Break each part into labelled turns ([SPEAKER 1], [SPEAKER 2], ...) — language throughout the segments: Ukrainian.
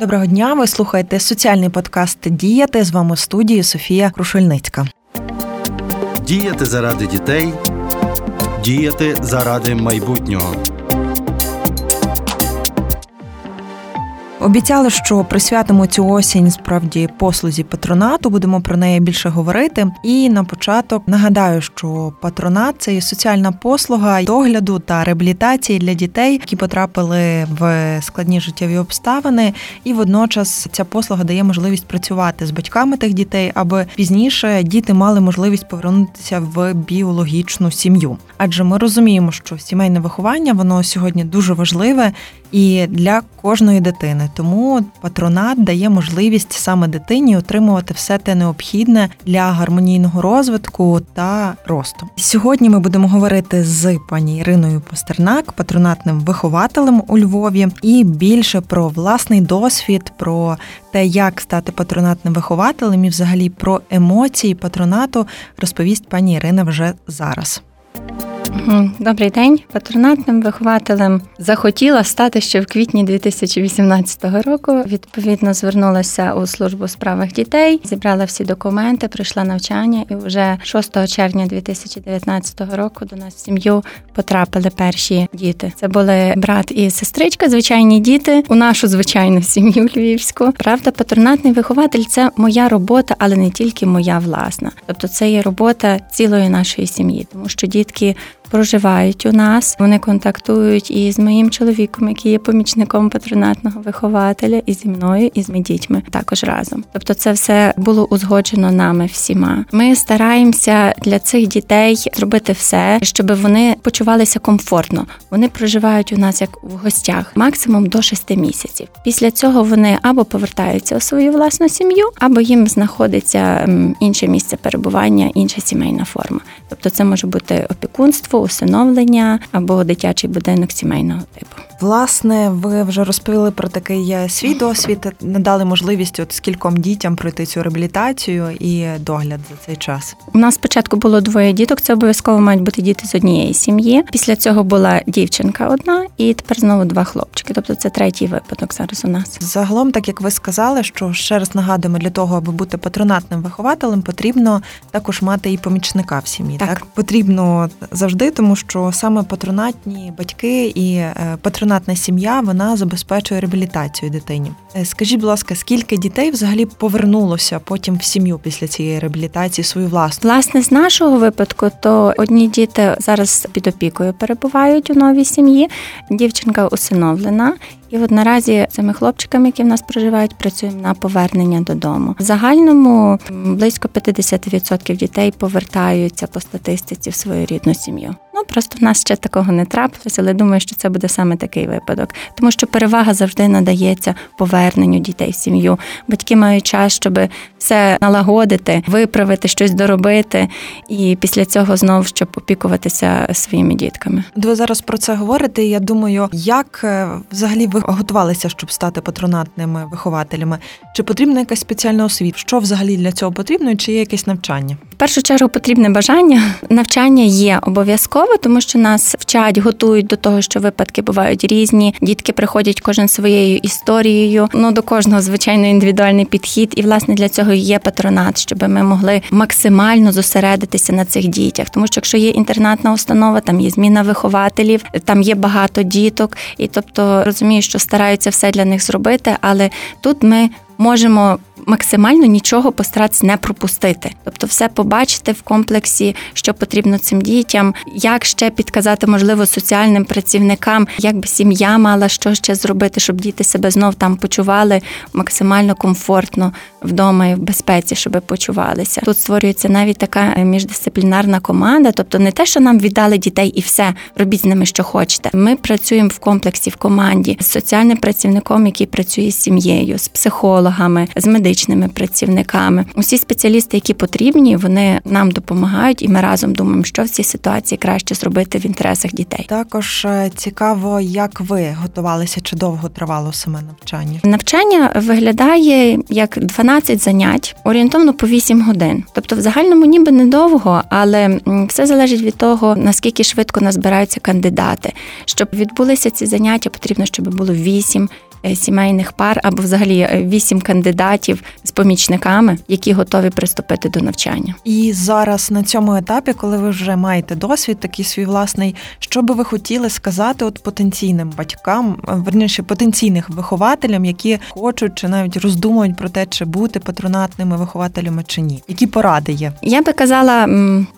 [SPEAKER 1] Доброго дня. Ви слухаєте соціальний подкаст Діяти з вами в студії Софія Крушельницька.
[SPEAKER 2] Діяти заради дітей, діяти заради майбутнього.
[SPEAKER 1] Обіцяли, що присвятимо цю осінь справді послузі патронату. Будемо про неї більше говорити. І на початок нагадаю, що патронат це є соціальна послуга догляду та реабілітації для дітей, які потрапили в складні життєві обставини. І водночас ця послуга дає можливість працювати з батьками тих дітей, аби пізніше діти мали можливість повернутися в біологічну сім'ю. Адже ми розуміємо, що сімейне виховання воно сьогодні дуже важливе і для кожної дитини. Тому патронат дає можливість саме дитині отримувати все те необхідне для гармонійного розвитку та росту. Сьогодні ми будемо говорити з пані Іриною Постернак, патронатним вихователем у Львові, і більше про власний досвід, про те, як стати патронатним вихователем, і взагалі про емоції патронату розповість пані Ірина вже зараз.
[SPEAKER 3] Добрий день. Патронатним вихователем захотіла стати ще в квітні 2018 року. Відповідно, звернулася у службу у справах дітей, зібрала всі документи, пройшла навчання, і вже 6 червня 2019 року до нас в сім'ю потрапили перші діти. Це були брат і сестричка, звичайні діти у нашу звичайну сім'ю львівську. Правда, патронатний вихователь це моя робота, але не тільки моя власна. Тобто, це є робота цілої нашої сім'ї, тому що дітки проживають у нас. Вони контактують і з моїм чоловіком, який є помічником патронатного вихователя, і зі мною, і з моїми дітьми також разом. Тобто, це все було узгоджено нами всіма. Ми стараємося для цих дітей зробити все, щоб вони почувалися комфортно. Вони проживають у нас як в гостях, максимум до 6 місяців. Після цього вони або повертаються у свою власну сім'ю, або їм знаходиться інше місце перебування, інша сімейна форма. Тобто, це може бути опікунство усиновлення або дитячий будинок сімейного типу.
[SPEAKER 1] Власне, ви вже розповіли про такий свій досвід, надали можливість от скільком дітям пройти цю реабілітацію і догляд за цей час.
[SPEAKER 3] У нас спочатку було двоє діток. Це обов'язково мають бути діти з однієї сім'ї. Після цього була дівчинка одна, і тепер знову два хлопчики. Тобто це третій випадок зараз у нас.
[SPEAKER 1] Загалом, так як ви сказали, що ще раз нагадуємо, для того, аби бути патронатним вихователем, потрібно також мати і помічника в сім'ї. Так, так? потрібно завжди, тому що саме патронатні батьки і е, патронатна сім'я вона забезпечує реабілітацію дитині. Е, скажіть, будь ласка, скільки дітей взагалі повернулося потім в сім'ю після цієї реабілітації свою власну?
[SPEAKER 3] Власне, з нашого випадку, то одні діти зараз під опікою перебувають у новій сім'ї. Дівчинка усиновлена, і от наразі цими хлопчиками, які в нас проживають, працюємо на повернення додому. В загальному близько 50% дітей повертаються по статистиці в свою рідну сім'ю. Ну просто в нас ще такого не трапилося, але думаю, що це буде саме такий випадок, тому що перевага завжди надається поверненню дітей в сім'ю. Батьки мають час, щоб все налагодити, виправити, щось доробити, і після цього знов щоб опікуватися своїми дітками.
[SPEAKER 1] Ви зараз про це говорите. Я думаю, як е, взагалі ви готувалися, щоб стати патронатними вихователями? Чи потрібна якась спеціальна освіта? Що взагалі для цього потрібно? Чи є якесь навчання?
[SPEAKER 3] Першу чергу потрібне бажання. Навчання є обов'язково, тому що нас вчать, готують до того, що випадки бувають різні. Дітки приходять кожен своєю історією. Ну до кожного звичайно індивідуальний підхід, і власне для цього є патронат, щоб ми могли максимально зосередитися на цих дітях. Тому що якщо є інтернатна установа, там є зміна вихователів, там є багато діток, і тобто розумію, що стараються все для них зробити, але тут ми можемо максимально нічого постаратися не пропустити, тобто все побачити в комплексі, що потрібно цим дітям, як ще підказати, можливо, соціальним працівникам, як би сім'я мала що ще зробити, щоб діти себе знов там почували максимально комфортно вдома і в безпеці, щоб почувалися. Тут створюється навіть така міждисциплінарна команда, тобто не те, що нам віддали дітей, і все робіть з ними, що хочете. Ми працюємо в комплексі в команді з соціальним працівником, який працює з сім'єю, з психологом психологами, з медичними працівниками. Усі спеціалісти, які потрібні, вони нам допомагають, і ми разом думаємо, що в цій ситуації краще зробити в інтересах дітей.
[SPEAKER 1] Також е, цікаво, як ви готувалися чи довго тривало саме навчання.
[SPEAKER 3] Навчання виглядає як 12 занять, орієнтовно по 8 годин. Тобто, в загальному ніби недовго, але все залежить від того наскільки швидко назбираються кандидати, щоб відбулися ці заняття, потрібно, щоб було 8 е, сімейних пар або взагалі е, 8 потім кандидатів з помічниками, які готові приступити до навчання.
[SPEAKER 1] І зараз на цьому етапі, коли ви вже маєте досвід, такий свій власний, що би ви хотіли сказати от потенційним батькам, е, верніше потенційних вихователям, які хочуть чи навіть роздумують про те, чи бути патронатними вихователями чи ні, які поради є?
[SPEAKER 3] Я би казала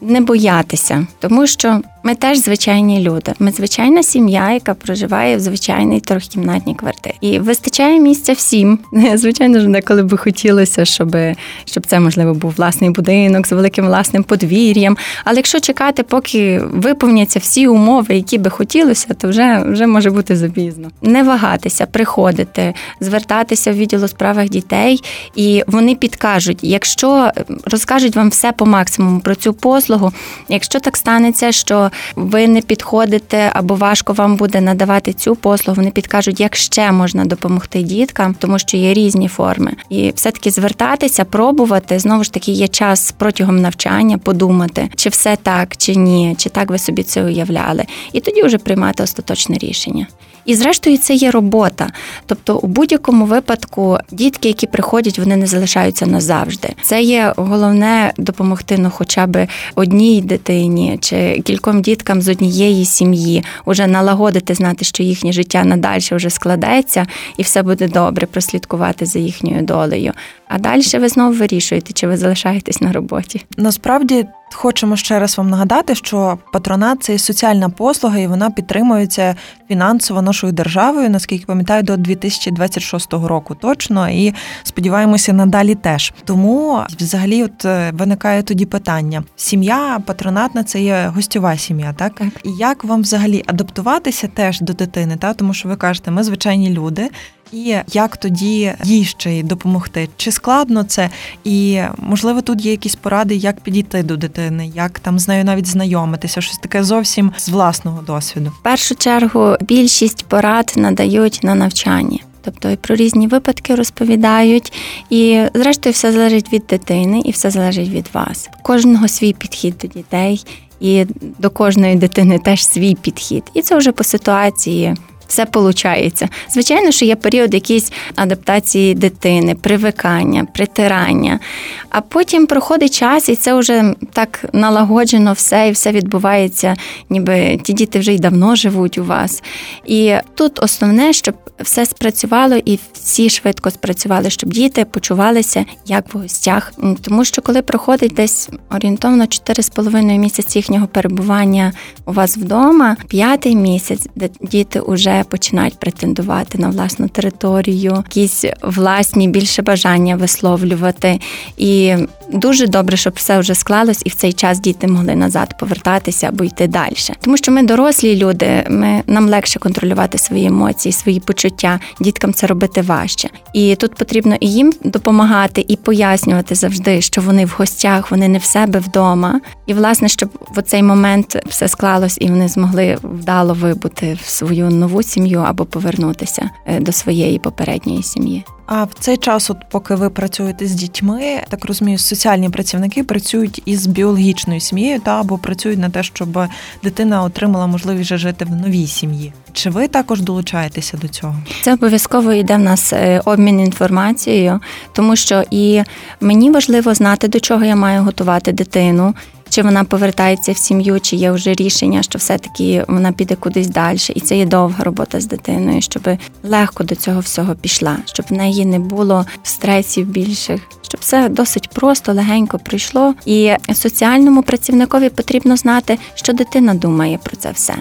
[SPEAKER 3] не боятися, тому що ми теж звичайні люди. Ми звичайна сім'я, яка проживає в звичайній трьохкімнатній квартирі. І вистачає місця всім. Звичайно ж, деколи би хотілося, щоб щоб це можливо був власний будинок з великим власним подвір'ям. Але якщо чекати, поки виповняться всі умови, які би хотілося, то вже вже може бути запізно. Не вагатися, приходити, звертатися в відділ у справах дітей, і вони підкажуть, якщо розкажуть вам все по максимуму про цю послугу, якщо так станеться, що ви не підходите або важко вам буде надавати цю послугу, вони підкажуть, як ще можна допомогти діткам, тому що є різні форми. І все-таки звертатися, пробувати знову ж таки є час протягом навчання подумати, чи все так, чи ні, чи так ви собі це уявляли, і тоді вже приймати остаточне рішення. І зрештою це є робота. Тобто, у будь-якому випадку дітки, які приходять, вони не залишаються назавжди. Це є головне допомогти ну, хоча б одній дитині чи кільком діткам з однієї сім'ї, уже налагодити, знати, що їхнє життя надальше вже складеться, і все буде добре, прослідкувати за їхньою долею. А далі ви знову вирішуєте, чи ви залишаєтесь на роботі.
[SPEAKER 1] Насправді хочемо ще раз вам нагадати, що патронат це соціальна послуга, і вона підтримується фінансово нашою державою, наскільки пам'ятаю, до 2026 року точно. І сподіваємося, надалі теж. Тому взагалі, от е, виникає тоді питання: сім'я патронатна це є гостьова сім'я, так?
[SPEAKER 3] так
[SPEAKER 1] і як вам взагалі адаптуватися теж до дитини? Та тому, що ви кажете, ми звичайні люди. І як тоді їй ще допомогти? Чи складно це? І можливо тут є якісь поради, як підійти до дитини, як там з нею навіть знайомитися, щось таке зовсім з власного досвіду.
[SPEAKER 3] В першу чергу більшість порад надають на навчанні. Тобто і про різні випадки розповідають, і зрештою все залежить від дитини, і все залежить від вас. Кожного свій підхід до дітей, і до кожної дитини теж свій підхід. І це вже по ситуації все виходить. Звичайно, що є період якісь адаптації дитини, привикання, притирання. А потім проходить час, і це вже так налагоджено все, і все відбувається, ніби ті діти вже й давно живуть у вас. І тут основне, щоб все спрацювало і всі швидко спрацювали, щоб діти почувалися як в гостях. Тому що коли проходить десь орієнтовно 4,5 місяці їхнього перебування у вас вдома, п'ятий місяць, де діти вже починають претендувати на власну територію, якісь власні більше бажання висловлювати. І дуже добре, щоб все вже склалось, і в цей час діти могли назад повертатися або йти далі. Тому що ми дорослі люди, ми нам легше контролювати свої емоції, свої почуття. Діткам це робити важче. І тут потрібно і їм допомагати, і пояснювати завжди, що вони в гостях, вони не в себе вдома. І власне, щоб в цей момент все склалось, і вони змогли вдало вибути в свою нову сім'ю або повернутися е, до своєї попередньої сім'ї.
[SPEAKER 1] А в цей час, от поки ви працюєте з дітьми, так розумію, соціальні працівники працюють із біологічною сім'єю та або працюють на те, щоб дитина отримала можливість жити в новій сім'ї. Чи ви також долучаєтеся до цього?
[SPEAKER 3] Це обов'язково йде в нас е, обмін інформацією, тому що і мені важливо знати, до чого я маю готувати дитину чи вона повертається в сім'ю, чи є вже рішення, що все-таки вона піде кудись далі. І це є довга робота з дитиною, щоб легко до цього всього пішла, щоб в неї не було стресів більших, щоб все досить просто, легенько прийшло. І соціальному працівникові потрібно знати, що дитина думає про це все.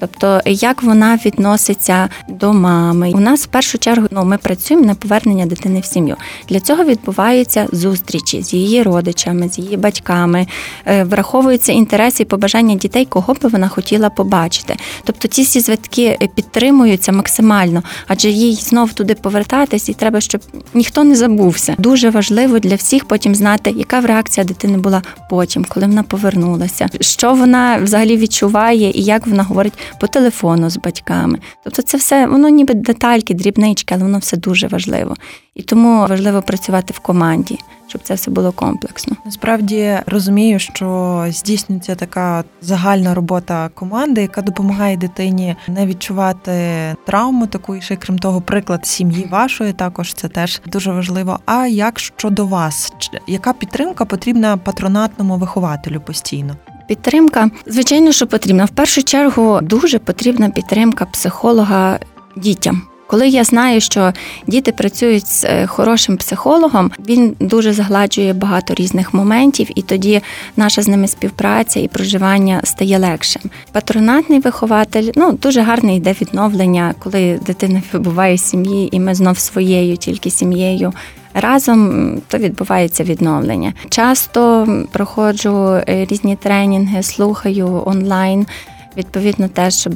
[SPEAKER 3] Тобто, як вона відноситься до мами. У нас в першу чергу ну, ми працюємо на повернення дитини в сім'ю. Для цього відбуваються зустрічі з її родичами, з її батьками, е, враховуються інтереси і побажання дітей, кого би вона хотіла побачити. Тобто ці всі зв'язки підтримуються максимально, адже їй знов туди повертатись, і треба, щоб ніхто не забувся. Дуже важливо для всіх потім знати, яка реакція дитини була потім, коли вона повернулася, що вона взагалі відчуває і як вона говорить по телефону з батьками. Тобто, це все воно ніби детальки, дрібнички, але воно все дуже важливо. І тому важливо працювати в команді, щоб це все було комплексно.
[SPEAKER 1] Насправді розумію, що здійснюється така загальна робота команди, яка допомагає дитині не відчувати травму таку, і ще крім того, приклад сім'ї вашої також це теж дуже важливо. А як щодо вас, яка підтримка потрібна патронатному вихователю постійно?
[SPEAKER 3] Підтримка, звичайно, що потрібна. В першу чергу дуже потрібна підтримка психолога дітям. Коли я знаю, що діти працюють з е, хорошим психологом, він дуже загладжує багато різних моментів, і тоді наша з ними співпраця і проживання стає легшим. Патронатний вихователь ну дуже гарне йде відновлення, коли дитина вибуває з сім'ї, і ми знов своєю, тільки сім'єю. Разом то відбувається відновлення. Часто проходжу е, різні тренінги, слухаю онлайн відповідно теж, щоб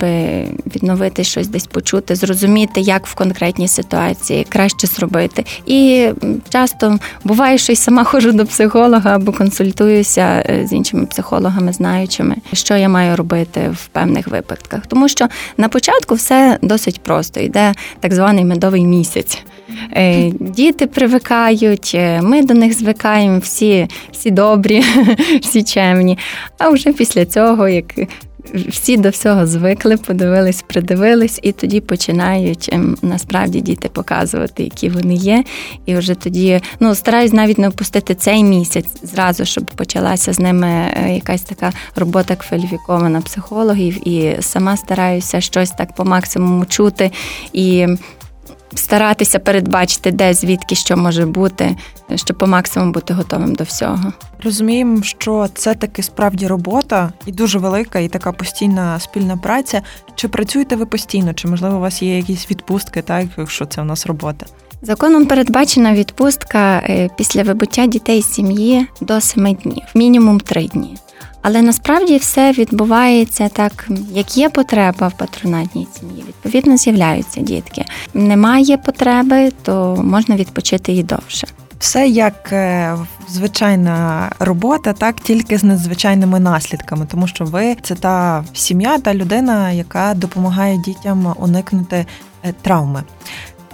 [SPEAKER 3] відновити щось десь почути, зрозуміти, як в конкретній ситуації краще зробити. І часто буває, що й сама ходжу до психолога або консультуюся е, з іншими психологами, знаючими, що я маю робити в певних випадках. Тому що на початку все досить просто йде так званий медовий місяць. Е, діти привикають, е, ми до них звикаємо, всі, всі добрі, всі чемні. А вже після цього, як всі до всього звикли, подивились, придивились, і тоді починають ем, насправді діти показувати, які вони є. І вже тоді ну стараюсь навіть не опустити цей місяць зразу, щоб почалася з ними е, якась така робота кваліфікована психологів, і сама стараюся щось так по максимуму чути і старатися передбачити, де звідки що може бути, щоб по максимуму бути готовим до всього.
[SPEAKER 1] Розуміємо, що це таки справді робота і дуже велика, і така постійна спільна праця. Чи працюєте ви постійно? Чи можливо у вас є якісь відпустки, так якщо це у нас робота?
[SPEAKER 3] Законом передбачена відпустка е, після вибуття дітей з сім'ї до семи днів, мінімум три дні. Але насправді все відбувається так, як є потреба в патронатній сім'ї. Відповідно, з'являються дітки. Немає потреби, то можна відпочити і довше.
[SPEAKER 1] Все як е, звичайна робота, так тільки з надзвичайними наслідками, тому що ви це та сім'я, та людина, яка допомагає дітям уникнути е, травми.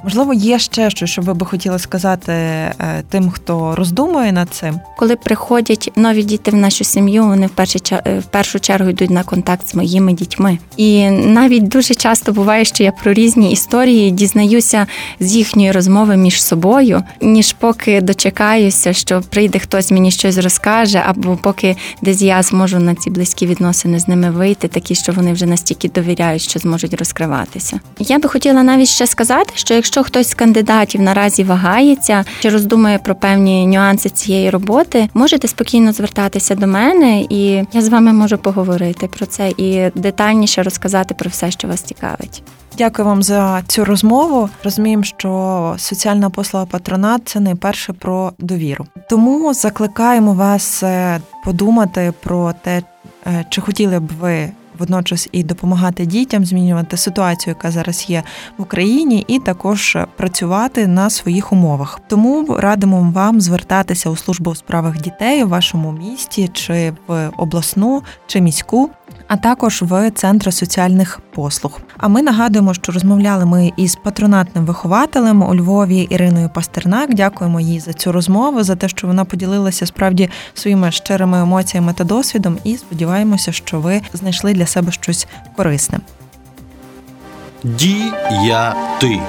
[SPEAKER 1] Можливо, є ще щось, що ви би хотіли сказати е, тим, хто роздумує над цим.
[SPEAKER 3] Коли приходять нові діти в нашу сім'ю, вони в першу е, в першу чергу йдуть на контакт з моїми дітьми. І навіть дуже часто буває, що я про різні історії дізнаюся з їхньої розмови між собою, ніж поки дочекаюся, що прийде хтось мені щось розкаже, або поки десь я зможу на ці близькі відносини з ними вийти, такі, що вони вже настільки довіряють, що зможуть розкриватися. Я би хотіла навіть ще сказати, що якщо Якщо хтось з кандидатів наразі вагається чи роздумує про певні нюанси цієї роботи, можете спокійно звертатися до мене, і я з вами можу поговорити про це і детальніше розказати про все, що вас цікавить.
[SPEAKER 1] Дякую вам за цю розмову. Розуміємо, що соціальна послуга патронат це найперше про довіру. Тому закликаємо вас е, подумати про те, е, чи хотіли б ви водночас і допомагати дітям змінювати ситуацію, яка зараз є в Україні, і також працювати на своїх умовах. Тому радимо вам звертатися у службу у справах дітей у вашому місті, чи в обласну, чи міську а також в центри соціальних послуг. А ми нагадуємо, що розмовляли ми із патронатним вихователем у Львові Іриною Пастернак. Дякуємо їй за цю розмову, за те, що вона поділилася справді своїми щирими емоціями та досвідом. І сподіваємося, що ви знайшли для себе щось корисне.
[SPEAKER 2] Дія ти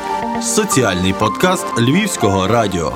[SPEAKER 2] соціальний подкаст Львівського радіо.